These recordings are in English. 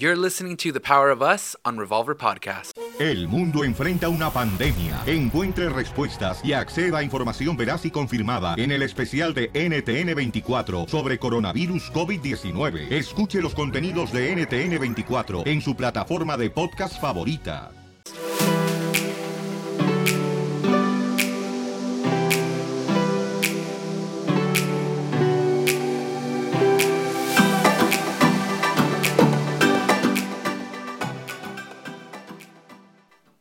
You're listening to The Power of Us on Revolver Podcast. El mundo enfrenta una pandemia. Encuentre respuestas y acceda a información veraz y confirmada en el especial de NTN24 sobre coronavirus COVID-19. Escuche los contenidos de NTN24 en su plataforma de podcast favorita.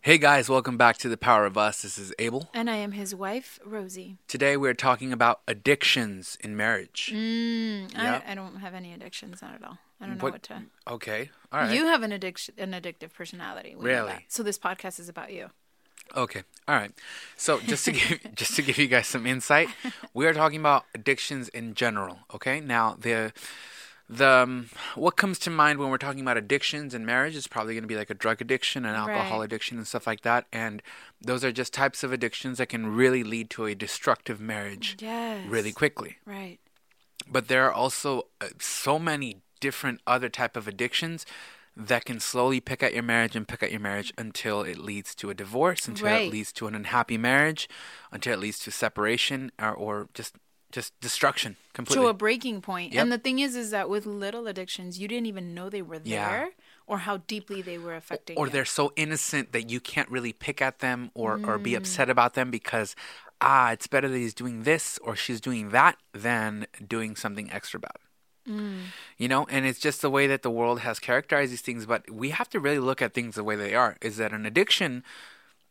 Hey guys, welcome back to The Power of Us. This is Abel. And I am his wife, Rosie. Today we're talking about addictions in marriage. Mm, Yep. I, I don't have any addictions, not at all. I don't know What- what, to. Okay, all right. You have an addiction, an addictive personality. we know Really? that. So this podcast is about you. Okay, all right. So just to give just to give you guys some insight, we are talking about addictions in general. Okay, now the the um, what comes to mind when we're talking about addictions and marriage is probably going to be like a drug addiction, an alcohol Right. addiction, and stuff like that. And those are just types of addictions that can really lead to a destructive marriage Yes. really quickly. Right. but there are also uh, so many different other type of addictions that can slowly pick at your marriage and pick at your marriage until it leads to a divorce until it leads to an unhappy marriage until it leads to separation or, or just just destruction completely To a breaking point. Yep. And the thing is, is that with little addictions, you didn't even know they were Yeah. there or how deeply they were affecting or you. they're so innocent that you can't really pick at them or, or Mm. be upset about them because ah it's better that he's doing this or she's doing that than doing something extra bad Mm. you know and it's just the way that the world has characterized these things but we have to really look at things the way they are is that an addiction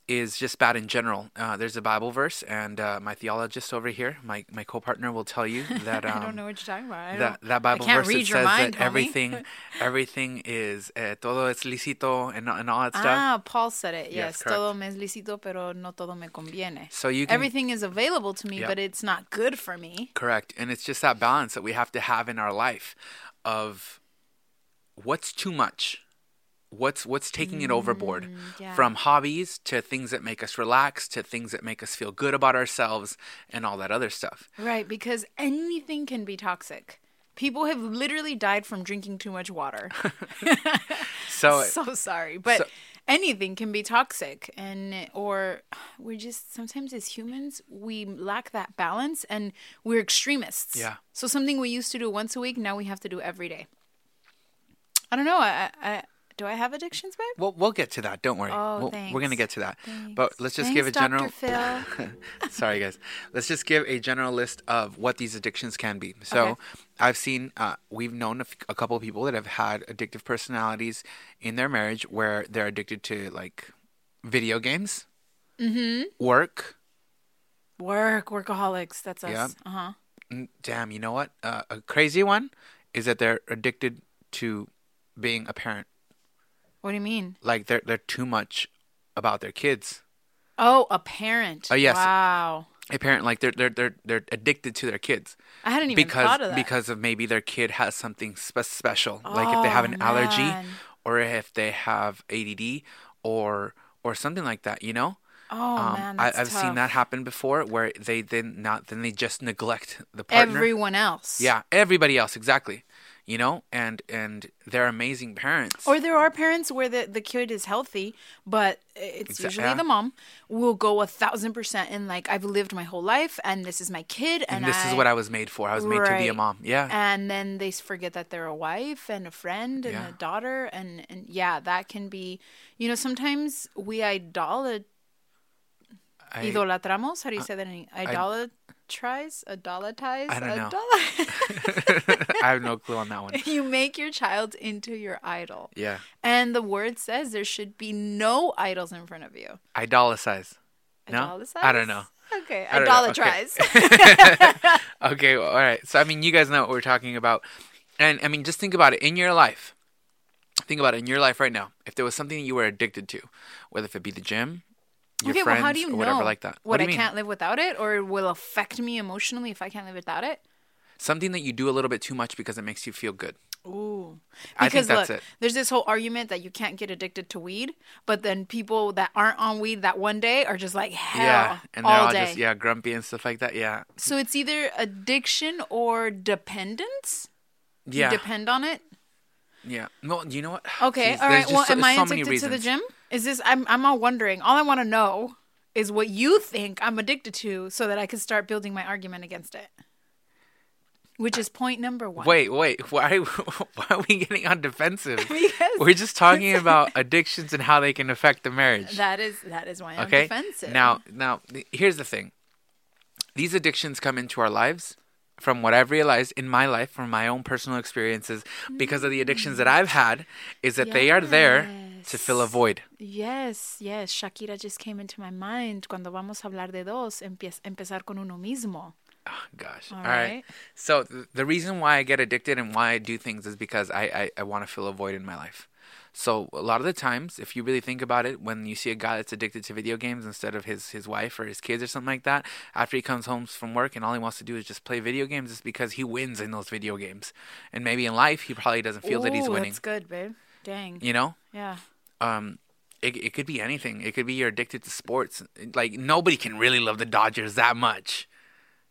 is just bad in general uh, there's a bible verse and uh, my theologist over here my, my co-partner will tell you that um, I don't know what you're talking about. That that Bible verse that says mind, that homie. everything everything is uh, todo es lícito and, and all that stuff Ah, Paul said it. Yes, Yes, todo me es lícito, pero no todo me conviene. So you can- everything is available to me, Yep. but it's not good for me. Correct. And it's just that balance that we have to have in our life of what's too much. What's what's taking it overboard Mm, yeah. from hobbies to things that make us relax to things that make us feel good about ourselves and all that other stuff. Right, because anything can be toxic. People have literally died from drinking too much water. So so sorry, but so- anything can be toxic and or we're just sometimes as humans we lack that balance and we're extremists. Yeah. So something we used to do once a week now we have to do every day. I don't know. I, I, I do I have addictions, babe? we'll we'll get to that. Don't worry. Oh, we'll, we're gonna get to that. But let's just give a general. Dr. Phil. Sorry, guys. Let's just give a general list of what these addictions can be. So, Okay. I've seen, uh, we've known a, f- a couple of people that have had addictive personalities in their marriage where they're addicted to like video games, mm-hmm. work. Work, workaholics. That's us. Yeah. Uh huh. Mm, Damn, you know what? Uh, a crazy one is that they're addicted to being a parent. What do you mean? Like they're they're too much about their kids. Oh, a parent. Oh, yes. Wow. A parent like they're they're they're they're addicted to their kids. I hadn't even because thought of that. because of maybe their kid has something spe- special, like if they have Oh, an allergy or if they have ADD or or something like that. You know, oh um, man, I, that's I've seen that happen before, where they then not then they just neglect the partner. Everyone else. yeah, everybody else exactly. You know, and and they're amazing parents. Or there are parents where the, the kid is healthy, but it's Exa- usually yeah. the mom will go a thousand percent in like I've lived my whole life and this is my kid and, and this is what I was made for. I was made to be a mom. Yeah. and then they forget that they're a wife and a friend and Yeah. a daughter and and yeah that can be you know sometimes we idolat idolatramos how do you say that in idolatrize idolatize I don't know. I have no clue on that one. you make your child into your idol Yeah. and the word says there should be no idols in front of you Idolicize. No? Idolicize? I don't know. Okay, I. Okay. Okay, well, all right. So I mean, you guys know what we're talking about, and I mean, just think about it in your life. Think about it in your life right now. If there was something that you were addicted to, whether if it be the gym, your okay, friends, well, how do you or know whatever like that. what, do I mean? can't live without it, or it will affect me emotionally if I can't live without it? Something that you do a little bit too much because it makes you feel good. Ooh. I think Because that's look, it. there's this whole argument that you can't get addicted to weed, but then people that aren't on weed that one day are just like hell yeah, and they're all all day. just yeah grumpy and stuff like that. Yeah, So it's either addiction or dependence. yeah. You depend on it. Yeah. No, you know what? Okay, Jeez, all there's. Well, so- am I so addicted to the gym? Is this? I'm. I'm all wondering. All I want to know is what you think I'm addicted to, so that I can start building my argument against it. Which is point number one. Wait, wait. Why, why are we getting on defensive? Because- We're just talking about addictions and how they can affect the marriage. That is that is why I'm okay. defensive. Now, now, here's the thing. These addictions come into our lives from what I've realized in my life, from my own personal experiences, because of the addictions that mm. I've had, is that they are there to fill a void. Yes, yes. Shakira just came into my mind. Cuando vamos a hablar de dos, empezar con uno mismo. Oh, gosh. All All right. right. So th- the reason why I get addicted and why I do things is because I, I, I want to fill a void in my life. So a lot of the times, if you really think about it, when you see a guy that's addicted to video games instead of his, his wife or his kids or something like that, after he comes home from work and all he wants to do is just play video games, it's because he wins in those video games. And maybe in life, he probably doesn't feel that he's Ooh, winning. That's good, babe. Dang. You know? Yeah. Um it, it could be anything it could be you're addicted to sports like nobody can really love the dodgers that much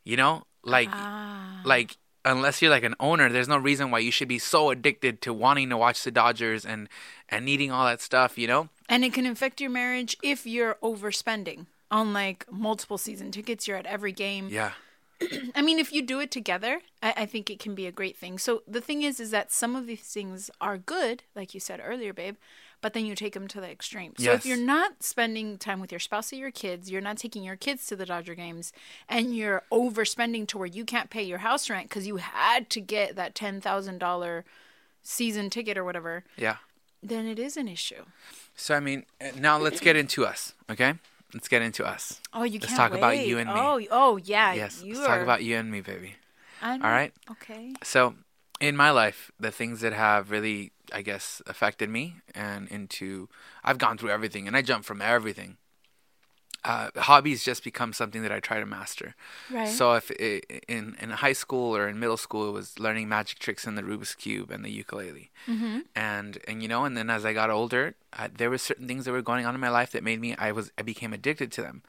you know like Ah. like unless you're like an owner there's no reason why you should be so addicted to wanting to watch the dodgers and and needing all that stuff you know And it can affect your marriage if you're overspending on like multiple season tickets. You're at every game. yeah I mean, if you do it together, I, I think it can be a great thing. So the thing is, is that some of these things are good, like you said earlier, babe, but then you take them to the extreme. So Yes. if you're not spending time with your spouse or your kids, you're not taking your kids to the Dodger games, and you're overspending to where you can't pay your house rent because you had to get that ten thousand dollar season ticket or whatever, yeah then it is an issue. so i mean uh, now let's get into us okay let's get into us Oh, you Let's can't talk about you and me. Oh, oh yeah. yes you let's are, talk about you and me baby I know. all right Okay. So, in my life, the things that have really, I guess, affected me and into, I've gone through everything and I jump from everything. Uh, hobbies just become something that I try to master. Right. So, if i in in high school or in middle school, it was learning magic tricks in the Rubik's cube and the ukulele, mm-hmm. and and you know, and then as I got older, uh, there were certain things that were going on in my life that made me I was I became addicted to them,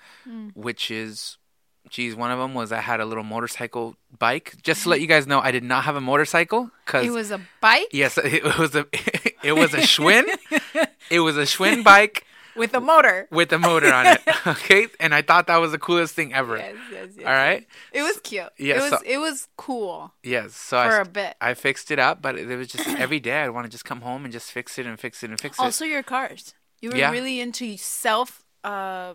which is geez, one of them was I had a little motorcycle bike. Just to let you guys know, I did not have a motorcycle because It was a bike yes, it was a it was a Schwinn. it was a Schwinn bike with a motor. with a motor on it. Okay, and I thought that was the coolest thing ever. Yes, yes, yes. All right. It was cute. Yeah, It was so- it was cool. Yes. So For I, a bit. I fixed it up, but it, it was just every day I'd want to just come home and just fix it and fix it and fix it. Also your cars. You were Yeah. really into self uh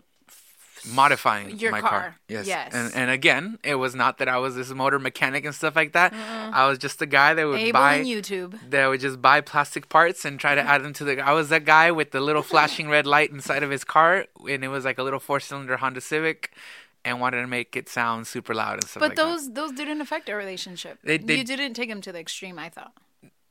modifying Your my car. car. Yes. Yes. And and again, it was not that I was this motor mechanic and stuff like that. I was just the guy that would Abel buy YouTube. that would just buy plastic parts and try to add them to the. I was that guy with the little flashing red light inside of his car, and it was like a little four-cylinder Honda Civic, and wanted to make it sound super loud and stuff But like that. those those didn't affect our relationship. They- they- you didn't take them to the extreme, I thought.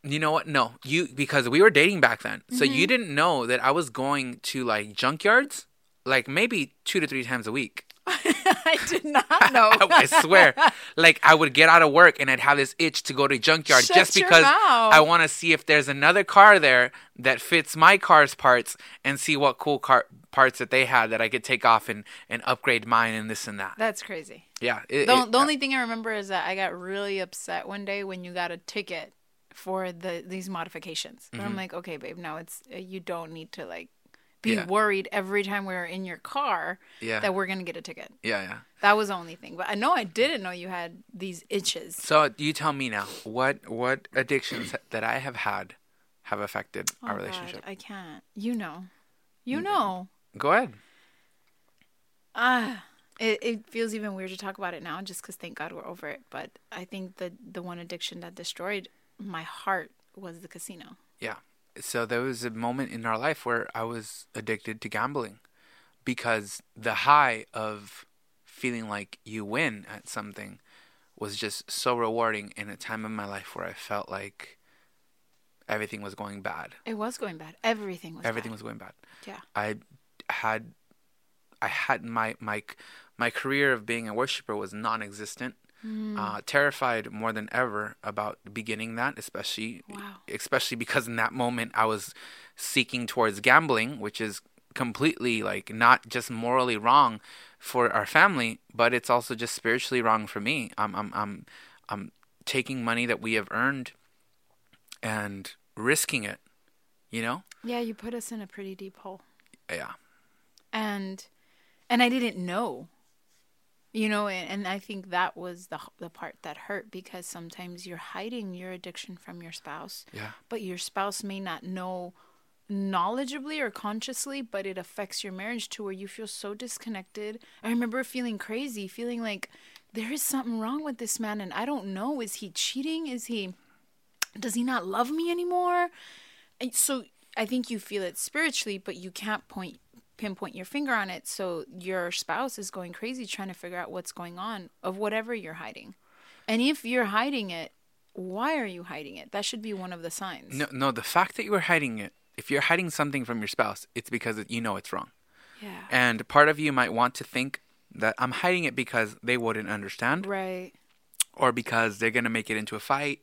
You know what? No, you because we were dating back then, so Mm-hmm. you didn't know that I was going to like junkyards, like maybe two to three times a week. I did not know. I swear. like I would get out of work and I'd have this itch to go to junkyard Shut just because mouth. I want to see if there's another car there that fits my car's parts and see what cool car parts that they had that I could take off and, and upgrade mine and this and that. That's crazy. Yeah. it- The, it- the only thing I remember is that I got really upset one day when you got a ticket for the these modifications. Mm-hmm. I'm like, okay, babe, no, it's uh, you don't need to like be Yeah. worried every time we're in your car Yeah. that we're gonna get a ticket. yeah, yeah. That was the only thing. But I know I didn't know you had these itches. So you tell me now, what what addictions that I have had have affected our Oh, God, relationship? I can't. You know. You Mm-hmm. know. Go ahead. Ah, it, it feels even weird to talk about it now, just because thank God we're over it. But I think the the one addiction that destroyed my heart was the casino. Yeah. So there was a moment in our life where I was addicted to gambling because the high of feeling like you win at something was just so rewarding in a time in my life where I felt like everything was going bad. It was going bad. Everything was. Everything bad. was going bad. Yeah. I had I had my my my career of being a worshiper was non-existent. Uh, terrified more than ever about beginning that, especially Wow. especially because in that moment I was seeking towards gambling, which is completely like not just morally wrong for our family, but it's also just spiritually wrong for me. I'm I'm I'm I'm taking money that we have earned and risking it. You know? Yeah, you put us in a pretty deep hole. Yeah. and and I didn't know, you know, and, I think that was the the part that hurt because sometimes you're hiding your addiction from your spouse, Yeah. but your spouse may not know knowledgeably or consciously, but it affects your marriage to where you feel so disconnected. I remember feeling crazy, feeling like there is something wrong with this man, and I don't know. Is he cheating? Is he? Does he not love me anymore? And so I think you feel it spiritually, but you can't point pinpoint your finger on it. So your spouse is going crazy trying to figure out what's going on of whatever you're hiding. And if you're hiding it, why are you hiding it? That should be one of the signs. No, no. The fact that you are hiding it, if you're hiding something from your spouse, it's because you know it's wrong. Yeah. And part of you might want to think that I'm hiding it because they wouldn't understand, Right. or because they're gonna make it into a fight,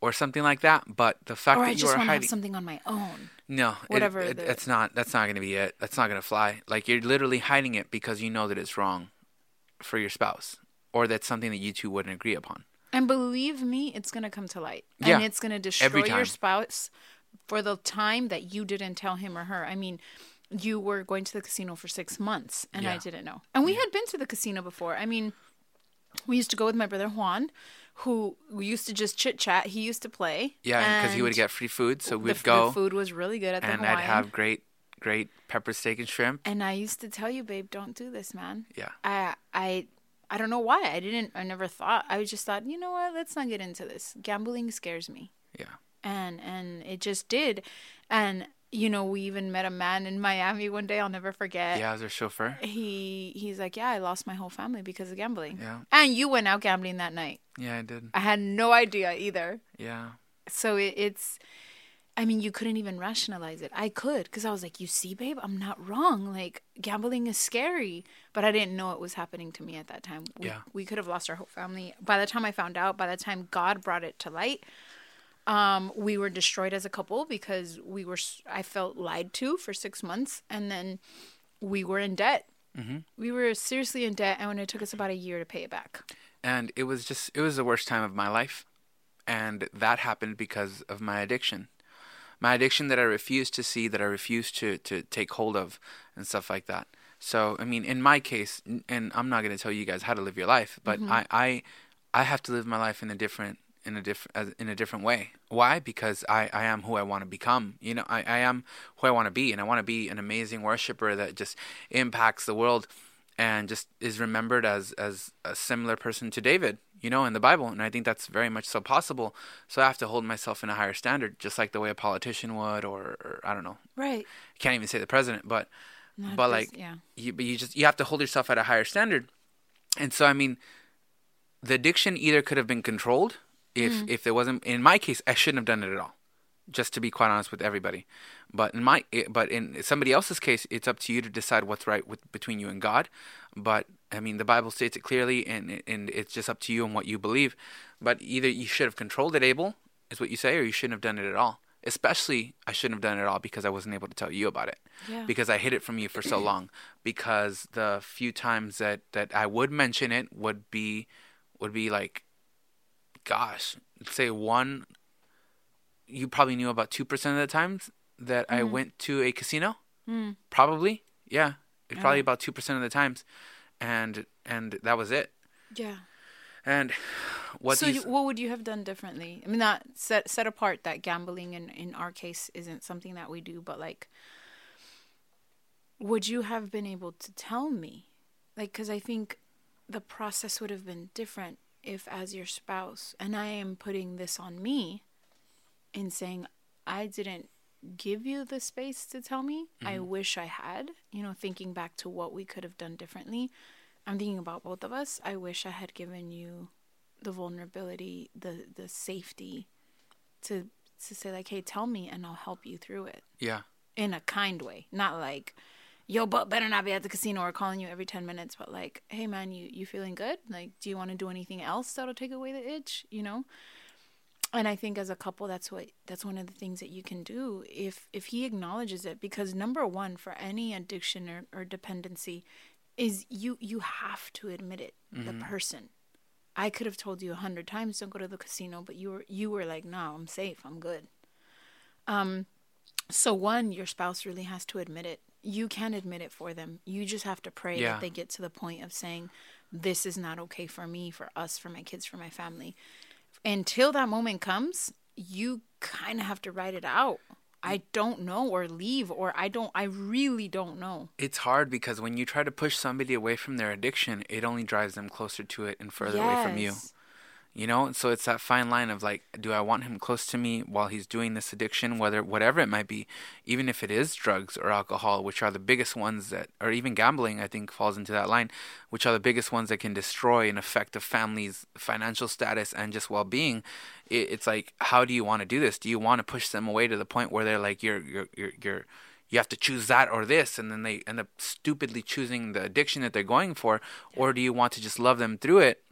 or something like that. But the fact Or that I you just are to hiding, something on my own. No, whatever it, the- it's not. That's not gonna be it. That's not gonna fly. Like you're literally hiding it because you know that it's wrong for your spouse, or that's something that you two wouldn't agree upon. And believe me, it's going to come to light. Yeah. And it's going to destroy your spouse for the time that you didn't tell him or her. I mean, you were going to the casino for six months and I didn't know. And we had been to the casino before. I mean, we used to go with my brother Juan, who used to just chit chat. He used to play. Yeah, because he would get free food, so we'd f- go, The food was really good at the and Hawaiian. I'd have great, great pepper steak and shrimp. And I used to tell you, babe, don't do this, man. Yeah. I I I don't know why. I didn't I never thought. I just thought, you know what, let's not get into this. Gambling scares me. Yeah. And and it just did. And you know, we even met a man in Miami one day, I'll never forget. Yeah, as our chauffeur. He he's like, Yeah, I lost my whole family because of gambling. Yeah. And you went out gambling that night. Yeah, I did. I had no idea either. Yeah. So it, it's I mean, you couldn't even rationalize it. I could because I was like, you see, babe, I'm not wrong. Like, gambling is scary. But I didn't know it was happening to me at that time. We, Yeah. we could have lost our whole family. By the time I found out, by the time God brought it to light, um, we were destroyed as a couple because we were, I felt lied to for six months. And then we were in debt. We were seriously in debt. And it took us about a year to pay it back. And it was just, it was the worst time of my life. And that happened because of my addiction. My addiction that I refused to see, that I refused to, to take hold of, and stuff like that. So, I mean, in my case, and I'm not going to tell you guys how to live your life, but I, I, I have to live my life in a different, in a different, uh, in a different way. Why? Because I, I am who I want to become. You know, I, I am who I want to be, and I want to be an amazing worshiper that just impacts the world, and just is remembered as as a similar person to David. You know, in the Bible, and I think that's very much so possible. So I have to hold myself in a higher standard, just like the way a politician would, or, or I don't know, Right. I can't even say the president, but Not but like yeah. you but you just you have to hold yourself at a higher standard. And so I mean the addiction either could have been controlled if Mm-hmm. if there wasn't in my case I shouldn't have done it at all. Just to be quite honest with everybody. But in my but in somebody else's case it's up to you to decide what's right with between you and God. But I mean the Bible states it clearly and and it's just up to you and what you believe. But either you should have controlled it Abel is what you say or you shouldn't have done it at all. Especially I shouldn't have done it at all because I wasn't able to tell you about it Yeah. because I hid it from you for so long. Because the few times that that I would mention it would be would be like, gosh, say one. You probably knew about two percent of the times that I mm-hmm. went to a casino. Mm. Probably, yeah, it's probably about two percent of the times, and and that was it. Yeah. And what so, these you, what would you have done differently? I mean, not set set apart that gambling in in our case isn't something that we do, but like, would you have been able to tell me? Like, because I think the process would have been different if, as your spouse, and I am putting this on me, in saying I didn't give you the space to tell me. I mm-hmm. wish I had. You know, thinking back to what we could have done differently. I'm thinking about both of us. I wish I had given you the vulnerability, the the safety to to say like, "Hey, tell me and I'll help you through it." yeah In a kind way, not like yo, but better not be at the casino or calling you every 10 minutes, but like, "Hey man, you you feeling good? Like, do you want to do anything else that'll take away the itch, you know?" and I think as a couple that's what that's one of the things that you can do if if he acknowledges it because number one for any addiction or, or dependency is you you have to admit it the person I could have told you a hundred times don't go to the casino but you were you were like no I'm safe I'm good Um, So one, your spouse really has to admit it. You can't admit it for them. You just have to pray Yeah. that they get to the point of saying, "This is not okay for me, for us, for my kids, for my family." Until that moment comes, you kind of have to write it out. I mm. don't know or leave or I don't I really don't know. It's hard because when you try to push somebody away from their addiction, it only drives them closer to it and further away from you. You know, so it's that fine line of like, do I want him close to me while he's doing this addiction, whether whatever it might be, even if it is drugs or alcohol, which are the biggest ones that, or even gambling, I think falls into that line, which are the biggest ones that can destroy and affect a family's financial status and just well-being. It, it's like, how do you want to do this? Do you want to push them away to the point where they're like, you're, you're, you're, you're you have to choose that or this and then they end up stupidly choosing the addiction that they're going for or do you want to just love them through it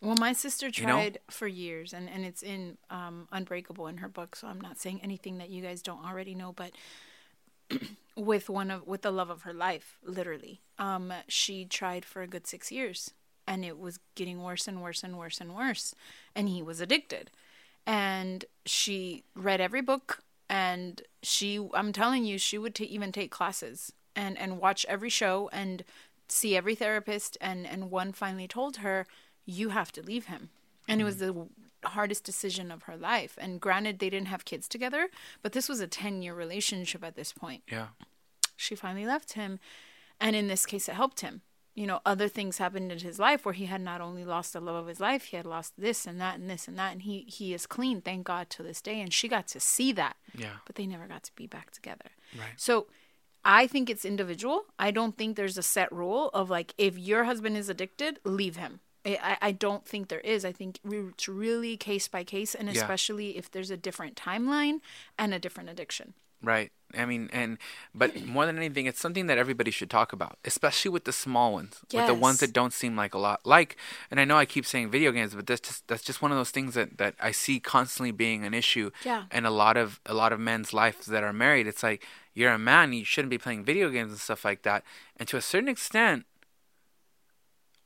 Well, my sister You know? tried for years, and, and it's in um, Unbreakable in her book, so I'm not saying anything that you guys don't already know, but with one of with the love of her life, literally, um, she tried for a good six years, and it was getting worse and worse and worse and worse, and he was addicted, and she read every book, and she, I'm telling you, she would ta even take classes and and watch every show and see every therapist, and and one finally told her you have to leave him. And it was mm-hmm. the hardest decision of her life. And granted, they didn't have kids together, but this was a 10 year relationship at this point. yeah She finally left him. And in this case, it helped him. You know, other things happened in his life where he had not only lost the love of his life, he had lost this and that and this and that. And he, he is clean, thank God, to this day. And she got to see that. Yeah. But they never got to be back together. Right. So I think it's individual. I don't think there's a set rule of like, if your husband is addicted, leave him. I, I- don't think there is. I think it's really case by case, and Yeah. especially if there's a different timeline and a different addiction. Right. I mean, and but more than anything, it's something that everybody should talk about, especially with the small ones, with the ones that don't seem like a lot. Like, and I know I keep saying video games, but that's just that's just one of those things that that I see constantly being an issue. Yeah. In a lot of a lot of men's lives that are married, it's like you're a man, you shouldn't be playing video games and stuff like that. And to a certain extent,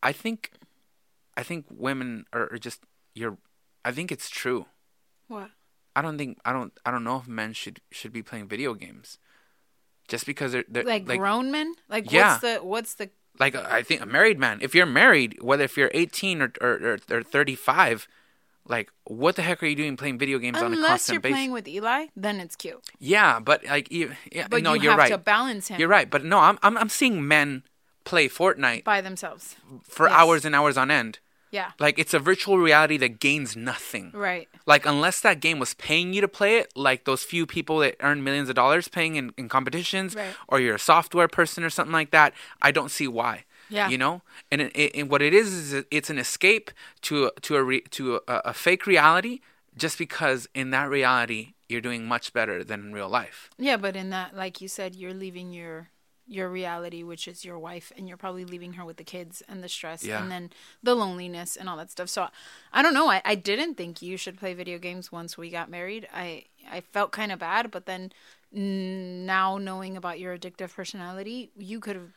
I think, I think women are, are just you're. I think it's true. What? I don't think I don't I don't know if men should should be playing video games. Just because they're, they're Like, grown men? Like Yeah. what's the what's the like I think a married man. If you're married, whether if you're 18 or or, or, or 35, like what the heck are you doing playing video games on a unless constant you're basis? playing with Eli, then it's cute. yeah, but like you, yeah, But no, you you're have right. to balance him You're right, but no, I'm I'm I'm seeing men play Fortnite by themselves. for yes. hours and hours on end. Yeah. Like it's a virtual reality that gains nothing. Right. Like unless that game was paying you to play it, like those few people that earn millions of dollars paying in, in competitions, Right. or you're a software person or something like that, I don't see why. Yeah. You know, and it, it, and what it is is it's an escape to a, to a re, to a, a fake reality, just because in that reality you're doing much better than in real life. Yeah, but in that, like you said, you're leaving your your reality, which is your wife, and you're probably leaving her with the kids and the stress, Yeah. and then the loneliness and all that stuff. So, I don't know. I, I didn't think you should play video games once we got married. I I felt kind of bad, but then now knowing about your addictive personality, you could have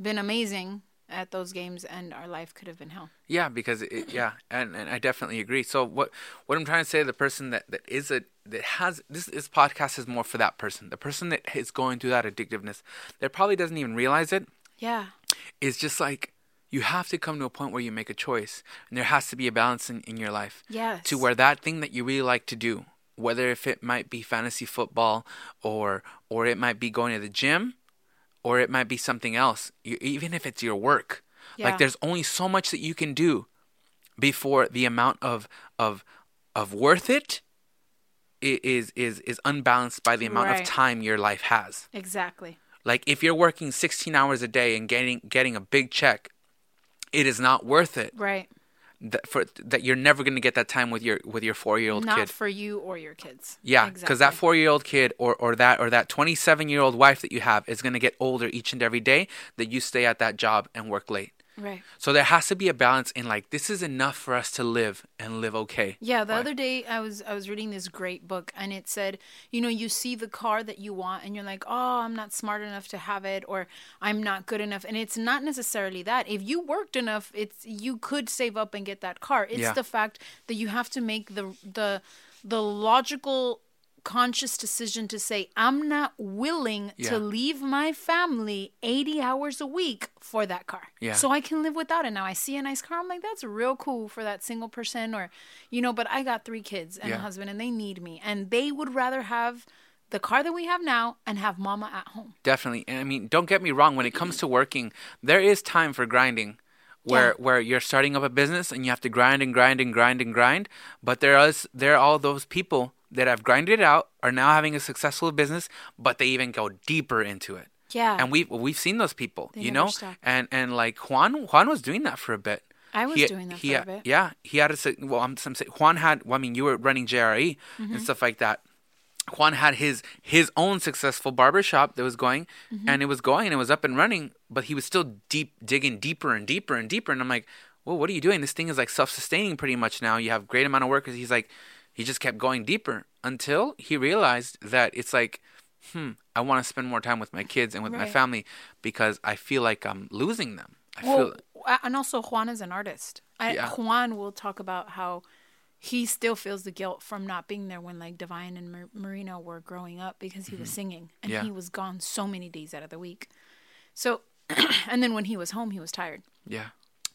been amazing at those games, and our life could have been hell. Yeah, because it, yeah, and, and I definitely agree. So what what I'm trying to say, the person that, that is a that has this this podcast is more for that person, the person that is going through that addictiveness, that probably doesn't even realize it. Yeah. Is just like you have to come to a point where you make a choice, and there has to be a balance in, in your life. Yes. To where that thing that you really like to do, whether if it might be fantasy football or or it might be going to the gym, or it might be something else, you, even if it's your work. Yeah. Like there's only so much that you can do before the amount of of of worth it is is is unbalanced by the amount Right. of time your life has. Exactly. Like if you're working 16 hours a day and getting getting a big check, it is not worth it. Right. That for that you're never going to get that time with your with your 4-year-old Not kid. Not for you or your kids. Yeah, because that four-year-old kid or, or that or that twenty-seven-year-old wife that you have is going to get older each and every day that you stay at that job and work late. Right. So there has to be a balance in like this is enough for us to live and live okay. Yeah, the Right. other day I was I was reading this great book and it said, you know, you see the car that you want and you're like, "Oh, I'm not smart enough to have it or I'm not good enough." And it's not necessarily that. If you worked enough, it's you could save up and get that car. It's Yeah. the fact that you have to make the the the logical conscious decision to say, I'm not willing Yeah. to leave my family 80 hours a week for that car. Yeah. So I can live without it. Now I see a nice car. I'm like, that's real cool for that single person or, you know, but I got three kids and a husband and they need me. And they would rather have the car that we have now and have mama at home. Definitely. And I mean, don't get me wrong, when it comes to working, there is time for grinding. Where Yeah. where you're starting up a business and you have to grind and grind and grind and grind, but there is there are all those people that have grinded it out are now having a successful business, but they even go deeper into it. Yeah. And we've we've seen those people, They you know, stop. and and like Juan Juan was doing that for a bit. I was He- doing that he, for a bit. Yeah, he had a well. I'm, saying Juan had. Well, I mean, you were running JRE Mm-hmm. and stuff like that. Juan had his his own successful barbershop that was going, Mm-hmm. and it was going and it was up and running, but he was still deep digging deeper and deeper and deeper. And I'm like, well, what are you doing? This thing is like self sustaining pretty much now. You have great amount of workers. He's like, he just kept going deeper until he realized that it's like, hmm, I want to spend more time with my kids and with my family because I feel like I'm losing them. I Well, feel and also Juan is an artist. I, Yeah. Juan will talk about how he still feels the guilt from not being there when like Divine and Mar- Marino were growing up because he was singing and Mm-hmm. Yeah. he was gone so many days out of the week. So, and then when he was home, he was tired. yeah,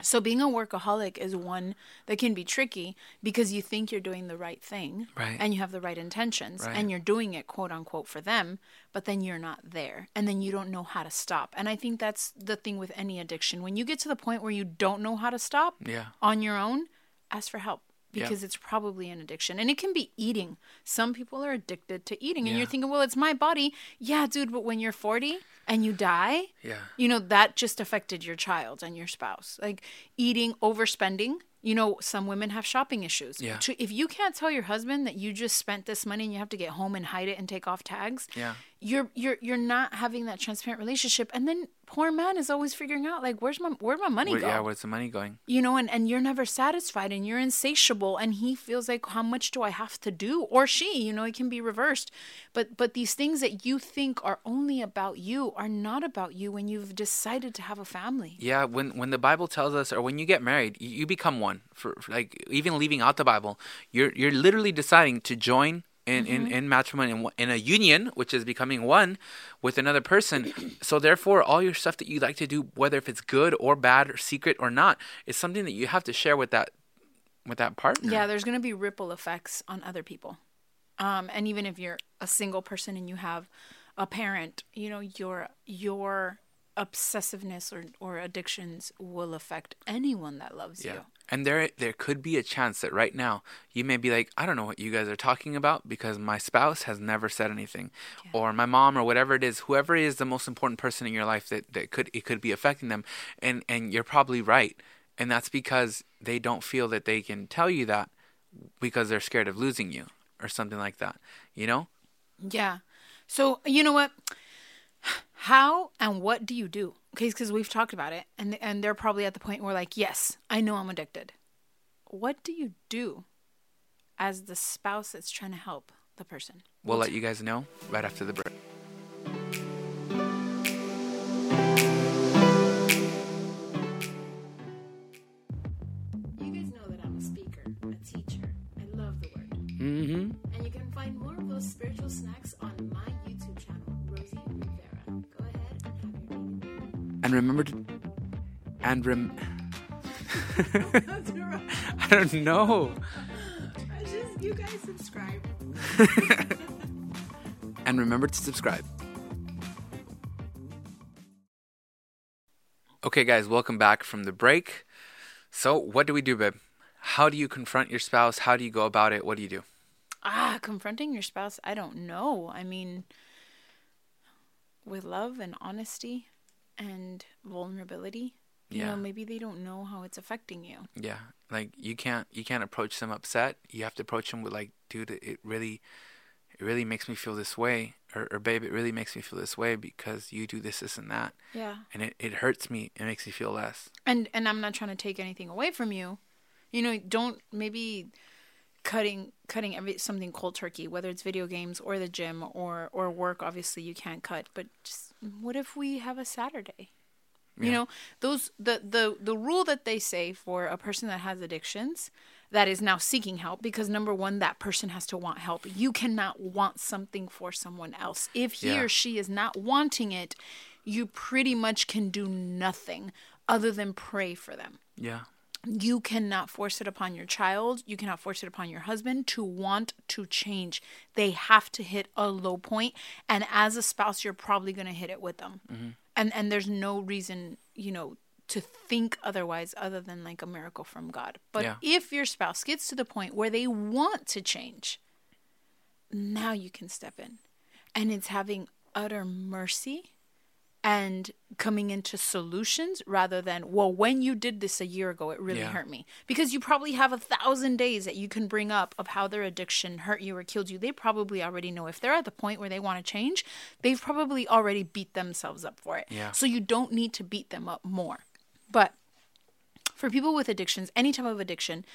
So being a workaholic is one that can be tricky because you think you're doing the right thing Right. and you have the right intentions Right. and you're doing it quote unquote for them, but then you're not there and then you don't know how to stop. And I think that's the thing with any addiction. When you get to the point where you don't know how to stop yeah, on your own, ask for help Yeah. because it's probably an addiction. And it can be eating. Some people are addicted to eating and Yeah. you're thinking, "Well, it's my body." Yeah, dude, but when you're 40 and you die, yeah. you know that just affected your child and your spouse like eating overspending you know some women have shopping issues Yeah. If you can't tell your husband that you just spent this money and you have to get home and hide it and take off tags Yeah. you're you're you're not having that transparent relationship and then poor man is always figuring out like where's my where'd my money Where, go yeah, where's the money going? you know and, and you're never satisfied and you're insatiable and he feels like how much do i have to do or she you know it can be reversed but but these things that you think are only about you are not about you when you've decided to have a family Yeah, when when the Bible tells us, or when you get married, you, you become one. For, for like even leaving out the Bible, you're you're literally deciding to join in in, in matrimony in, in a union, which is becoming one with another person. so therefore, all your stuff that you like to do, whether if it's good or bad or secret or not, is something that you have to share with that with that partner. yeah there's going to be ripple effects on other people um and even if you're a single person and you have a parent you know your your obsessiveness or or addictions will affect anyone that loves Yeah. you And there there could be a chance that right now you may be like, I don't know what you guys are talking about because my spouse has never said anything. Or my mom or whatever it is, whoever is the most important person in your life that, that could it could be affecting them. And and you're probably right. And that's because they don't feel that they can tell you that because they're scared of losing you or something like that. You know? Yeah. So you know what? How and what do you do? Okay, because we've talked about it, and and they're probably at the point where like, yes, I know I'm addicted. What do you do as the spouse that's trying to help the person? We'll let you guys know right after the break. You guys know that I'm a speaker, a teacher. I love the word, Mm-hmm. and you can find more of those spiritual snacks And remember to and rem I don't know. I just you guys subscribe. and remember to subscribe. Okay, guys, welcome back from the break. So, what do we do, babe? How do you confront your spouse? How do you go about it? What do you do? Ah, confronting your spouse, I don't know. I mean, with love and honesty and vulnerability, you Yeah. know, maybe they don't know how it's affecting you. Yeah, like you can't you can't approach them upset. You have to approach them with like, dude, it really, it really makes me feel this way, or, or babe, it really makes me feel this way because you do this, this, and that, Yeah. and it, it hurts me. It makes me feel less. And and I'm not trying to take anything away from you. You know, don't maybe cutting cutting every something cold turkey, whether it's video games or the gym or or work. Obviously, you can't cut, but just what if we have a Saturday? You know, those the the the rule that they say for a person that has addictions that is now seeking help because number one, that person has to want help. You cannot want something for someone else. If he Yeah. or she is not wanting it, you pretty much can do nothing other than pray for them Yeah. You cannot force it upon your child. You cannot force it upon your husband to want to change. They have to hit a low point and as a spouse you're probably going to hit it with them. Mm-hmm. And and there's no reason you know to think otherwise other than like a miracle from god. But Yeah. if your spouse gets to the point where they want to change now you can step in. And it's having utter mercy and coming into solutions rather than well when you did this a year ago it really Yeah. hurt me because you probably have a thousand days that you can bring up of how their addiction hurt you or killed you they probably already know if they're at the point where they want to change they've probably already beat themselves up for it Yeah. so you don't need to beat them up more but for people with addictions, any type of addiction,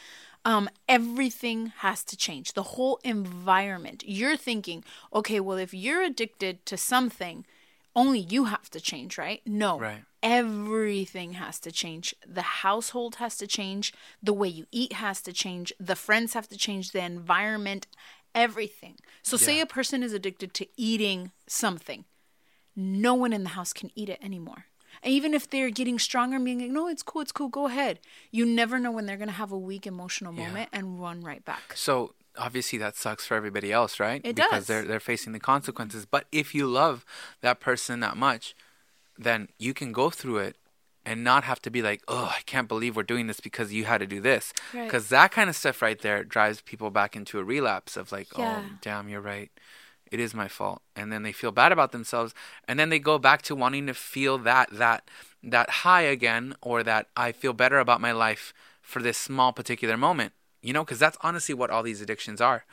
um, everything has to change. The whole environment. You're thinking, okay, well, if you're addicted to something, only you have to change, right? No. Right. Everything has to change. The household has to change. The way you eat has to change. The friends have to change. The environment, everything. So, say a person is addicted to eating something no one in the house can eat it anymore. And even if they're getting stronger and being like, no, it's cool, it's cool, go ahead. You never know when they're going to have a weak emotional Yeah. moment and run right back. So obviously that sucks for everybody else, right? It because does. they're they're facing the consequences. But if you love that person that much, then you can go through it and not have to be like, "Oh, I can't believe we're doing this because you had to do this." Right. Because that kind of stuff right there drives people back into a relapse of like, oh, Yeah. "Oh, damn, you're right. It is my fault." And then they feel bad about themselves, and then they go back to wanting to feel that that that high again or that I feel better about my life for this small particular moment. You know, because that's honestly what all these addictions are.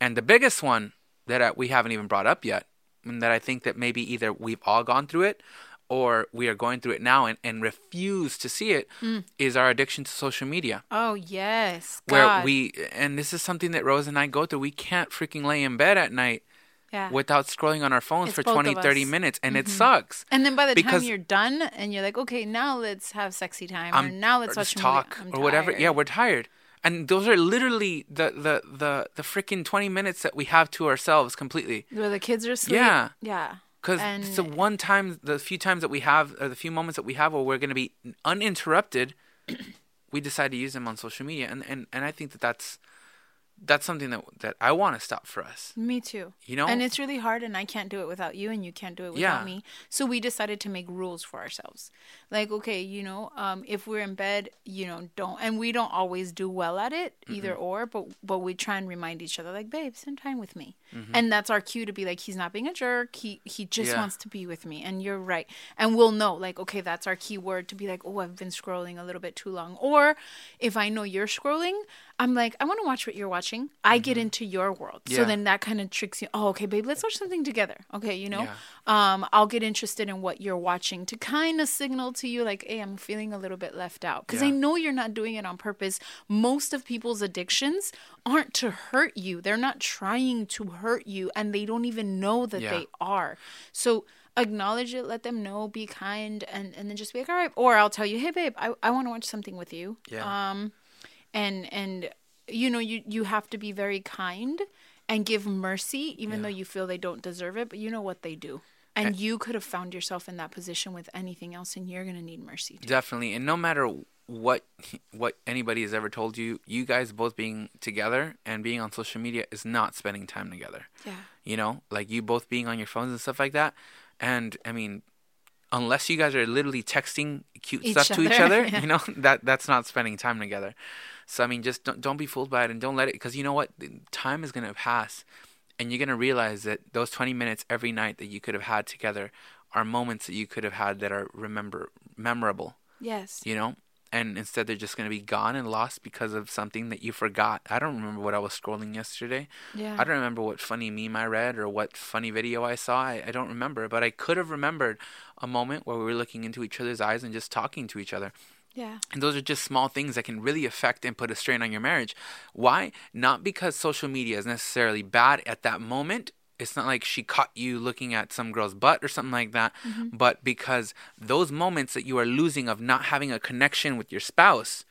And the biggest one that uh, we haven't even brought up yet, and that I think that maybe either we've all gone through it or we are going through it now and, and refuse to see it, is our addiction to social media. Oh, yes. Where we, and this is something that Rose and I go through, we can't freaking lay in bed at night yeah. without scrolling on our phones It's for both 20, of 30 us. Mm-hmm. minutes. And it sucks. and then by the because- time you're done and you're like, okay, now let's have sexy time, or I'm- now let's or watch just a movie. talk or whatever. tired. Yeah, we're tired. And those are literally the the the the freaking 20 minutes that we have to ourselves completely. Where the kids are asleep. Yeah. Yeah. Because it's the one time, the few times that we have, or the few moments that we have where we're going to be uninterrupted, we decide to use them on social media, and and, and I think that that's that's something that that I want to stop for us. Me too. You know? And it's really hard, and I can't do it without you, and you can't do it without Yeah. me. So we decided to make rules for ourselves. Like, okay, you know, um, if we're in bed, you know, don't, and we don't always do well at it, either or, but but we try and remind each other, like, babe, spend time with me, and that's our cue to be like, he's not being a jerk. He he just Yeah. wants to be with me, and you're right, and we'll know, like, okay, that's our key word to be like, oh, I've been scrolling a little bit too long, or if I know you're scrolling. I'm like, I want to watch what you're watching. I get into your world. So Mm-hmm. Then that kind of tricks you. Oh, okay, babe, let's watch something together. Okay, you know? Yeah. Um, I'll get interested in what you're watching to kind of signal to you, like, hey, I'm feeling a little bit left out. Because I know you're not doing it on purpose. Most of people's addictions aren't to hurt you, they're not trying to hurt you, and they don't even know that Yeah. they are. So, acknowledge it let them know be kind and and then just be like all right or i'll tell you hey babe i, I want to watch something with you Yeah. um and and you know you you have to be very kind and give mercy even though you feel they don't deserve it but you know what they do. And you could have found yourself in that position with anything else and you're going to need mercy too. Definitely, and no matter what what anybody has ever told you, you guys both being together and being on social media is not spending time together. yeah. You know like you both being on your phones and stuff like that. And i mean unless you guys are literally texting cute Each stuff to each other, other yeah. you know that that's not spending time together. So i mean just don't, don't be fooled by it and don't let it because you know what? Time is going to pass and you're going to realize that those 20 minutes every night that you could have had together are moments that you could have had that are remember memorable. Yes. You know and instead they're just going to be gone and lost because of something that you forgot i don't remember what i was scrolling yesterday yeah I don't remember what funny meme I read or what funny video I saw. I, I don't remember, but I could have remembered a moment where we were looking into each other's eyes and just talking to each other. yeah And those are just small things that can really affect and put a strain on your marriage. Why? Not because social media is necessarily bad at that moment. It's not like she caught you looking at some girl's butt or something like that, mm-hmm. but because those moments that you are losing of not having a connection with your spouse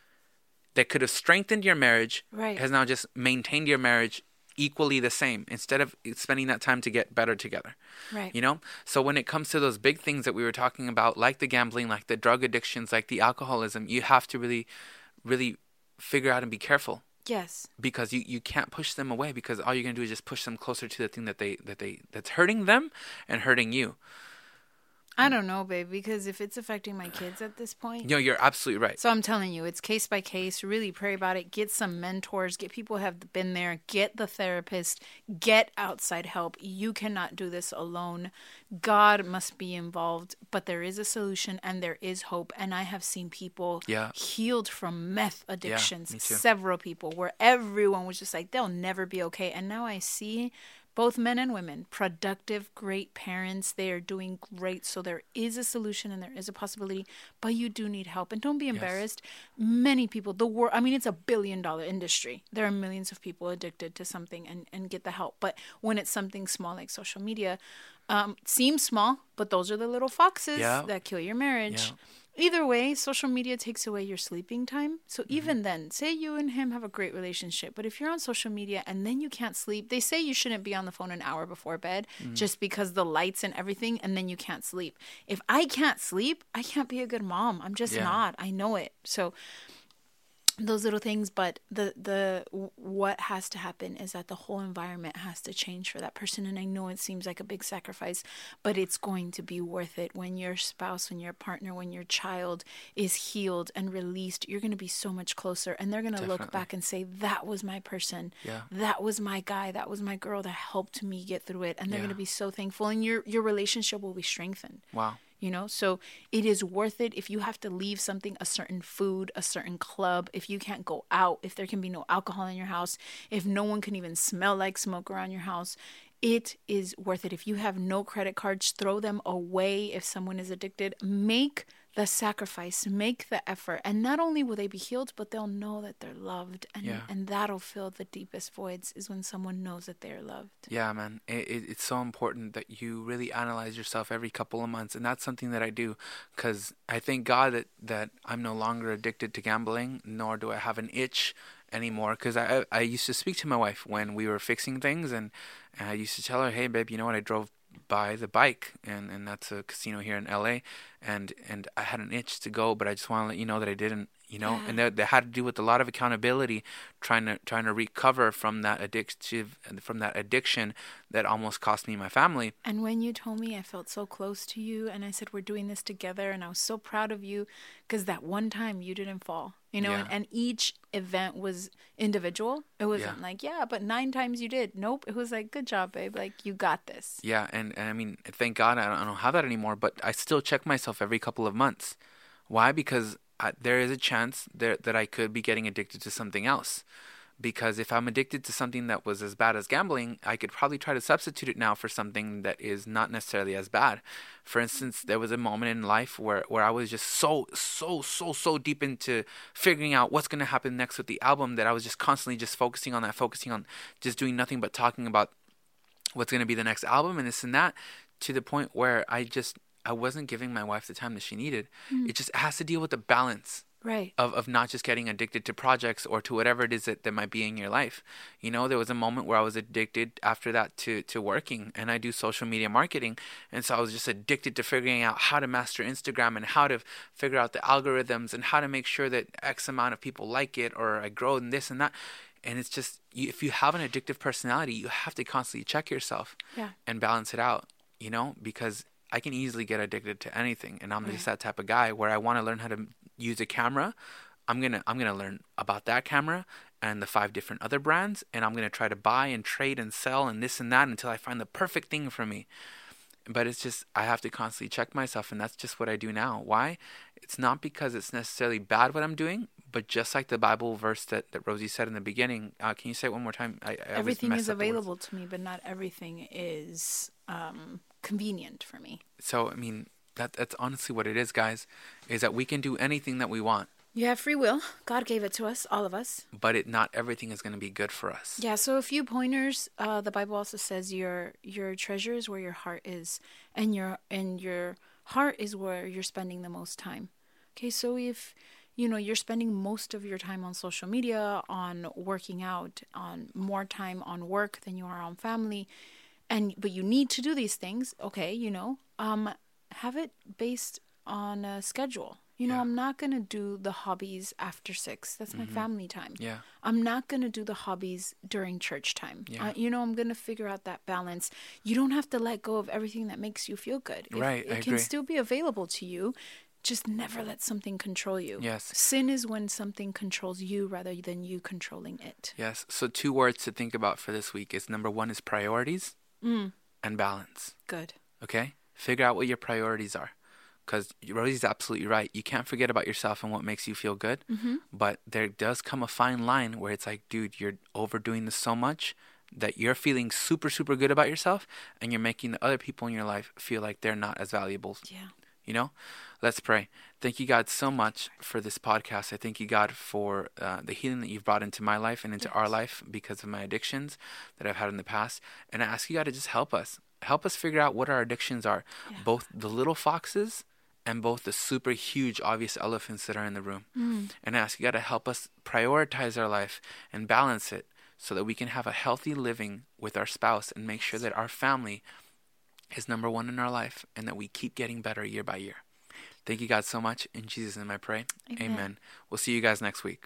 that could have strengthened your marriage Right. has now just maintained your marriage equally the same instead of spending that time to get better together. Right. You know? So when it comes to those big things that we were talking about, like the gambling, like the drug addictions, like the alcoholism, you have to really, really figure out and be careful Yes. because you, you can't push them away because all you're gonna do is just push them closer to the thing that they that they that's hurting them and hurting you. I don't know, babe, because if it's affecting my kids at this point, No, you're absolutely right. So I'm telling you, it's case by case. Really pray about it. Get some mentors. Get people who have been there. Get the therapist. Get outside help. You cannot do this alone. God must be involved. But there is a solution and there is hope. And I have seen people Yeah. healed from meth addictions. me. Several people where everyone was just like, they'll never be okay. And now I see both men and women, productive, great parents. They are doing great. So there is a solution and there is a possibility, but you do need help. And don't be embarrassed. Many people, the world, I mean, it's a billion dollar industry. There are millions of people addicted to something and, and get the help. But when it's something small like social media, um, seems small, but those are the little foxes Yeah. that kill your marriage. Yeah. Either way, social media takes away your sleeping time. So Mm-hmm. even then, say you and him have a great relationship, but if you're on social media and then you can't sleep, they say you shouldn't be on the phone an hour before bed Mm. just because the lights and everything, and then you can't sleep. If I can't sleep, I can't be a good mom. I'm just Yeah. not. I know it. So those little things but the the what has to happen is that the whole environment has to change for that person. And i know it seems like a big sacrifice but it's going to be worth it. When your spouse when your partner when your child is healed and released you're going to be so much closer. And they're going to look back and say that was my person. Yeah. that was my guy. That was my girl that helped me get through it. And they're Yeah. going to be so thankful. And your your relationship will be strengthened. Wow. You know? So it is worth it if you have to leave something a certain food a certain club if you can't go out if there can be no alcohol in your house if no one can even smell like smoke around your house it is worth it. If you have no credit cards throw them away. If someone is addicted make the sacrifice make the effort and not only will they be healed but they'll know that they're loved and Yeah. and that'll fill the deepest voids is when someone knows that they're loved Yeah, man. It, it, it's so important that you really analyze yourself every couple of months, and that's something that I do, because I thank God that that I'm no longer addicted to gambling, nor do I have an itch anymore. Because I I used to speak to my wife when we were fixing things, and, and I used to tell her, "Hey, babe, you know what? I drove by the bike, and and that's a casino here in L.A. and and I had an itch to go, but I just want to let you know that I didn't." You know, and that, that had to do with a lot of accountability, trying to trying to recover from that addictive from that addiction that almost cost me my family. And when you told me, I felt so close to you, and I said, We're doing this together, and I was so proud of you because that one time you didn't fall, you know, and, Yeah. and each event was individual. It wasn't Yeah. like, Yeah, but nine times you did. Nope. It was like, Good job, babe. Like, you got this. Yeah, and, and I mean, thank God I don't, I don't have that anymore. But I still check myself every couple of months. Why? Because I, there is a chance that I could be getting addicted to something else. Because if I'm addicted to something that was as bad as gambling, I could probably try to substitute it now for something that is not necessarily as bad. For instance, there was a moment in life where, where I was just so, so, so, so deep into figuring out what's going to happen next with the album that I was just constantly just focusing on that, focusing on just doing nothing but talking about what's going to be the next album and this and that to the point where I just I wasn't giving my wife the time that she needed. Mm-hmm. It just has to deal with the balance Right. of, of not just getting addicted to projects or to whatever it is that, that might be in your life. You know, there was a moment where I was addicted after that to, to working and I do social media marketing. And so I was just addicted to figuring out how to master Instagram and how to figure out the algorithms and how to make sure that X amount of people like it or I grow in this and that. And it's just, you, if you have an addictive personality, you have to constantly check yourself Yeah. and balance it out, you know, because I can easily get addicted to anything. And I'm just that type of guy where I want to learn how to use a camera. I'm going to I'm to learn about that camera and the five different other brands and I'm going to try to buy and trade and sell and this and that until I find the perfect thing for me. But it's just I have to constantly check myself and that's just what I do now. Why? It's not because it's necessarily bad what I'm doing, but just like the Bible verse that, that Rosie said in the beginning, uh, can you say it one more time? I, I everything is up the words. available to me, but not everything is um, convenient for me. So I mean that that's honestly what it is, guys, is that we can do anything that we want, You have free will. God gave it to us, all of us. but it not everything is going to be good for us. Yeah, so a few pointers. Uh, the Bible also says your your treasure is where your heart is, and your and your heart is where you're spending the most time. Okay, so if you know you're spending most of your time on social media on working out on more time on work than you are on family and but you need to do these things okay you know um have it based on a schedule you know Yeah. i'm not going to do the hobbies after 6 that's my family time Mm-hmm. Yeah. i'm not going to do the hobbies during church time Yeah. uh, you know i'm going to figure out that balance you don't have to let go of everything that makes you feel good It- Right, it I can agree. still be available to you just never let something control you Yes. sin is when something controls you rather than you controlling it Yes. So two words to think about for this week is number one is priorities Mm. and balance. good Okay? Figure out what your priorities are. Because Rosie's absolutely right. You can't forget about yourself and what makes you feel good. Mm-hmm. But there does come a fine line where it's like, dude, you're overdoing this so much that you're feeling super, super good about yourself and you're making the other people in your life feel like they're not as valuable yeah you know let's pray. Thank you god so much for this podcast. I thank you god for uh, the healing that you've brought into my life and into our life because of my addictions that i've had in the past. And i ask you god to just help us help us figure out what our addictions are both the little foxes and both the super huge obvious elephants that are in the room. And I ask you god to help us prioritize our life and balance it so that we can have a healthy living with our spouse and make sure that our family is number one in our life and that we keep getting better year by year. Thank you, God, so much. In Jesus' name I pray. Amen. Amen. We'll see you guys next week.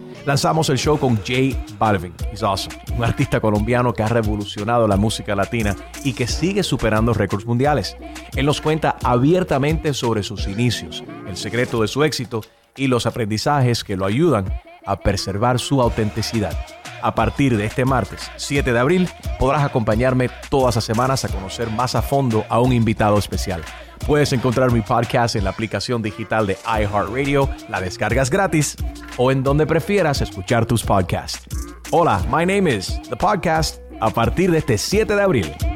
Lanzamos el show con J Balvin, he's awesome, un artista colombiano que ha revolucionado la música latina y que sigue superando récords mundiales. Él nos cuenta abiertamente sobre sus inicios, el secreto de su éxito y los aprendizajes que lo ayudan a preservar su autenticidad. A partir de este martes 7 de abril podrás acompañarme todas las semanas a conocer más a fondo a un invitado especial. Puedes encontrar mi podcast en la aplicación digital de iHeartRadio, la descargas gratis o en donde prefieras escuchar tus podcasts. Hola, my name is The Podcast a partir de este 7 de abril.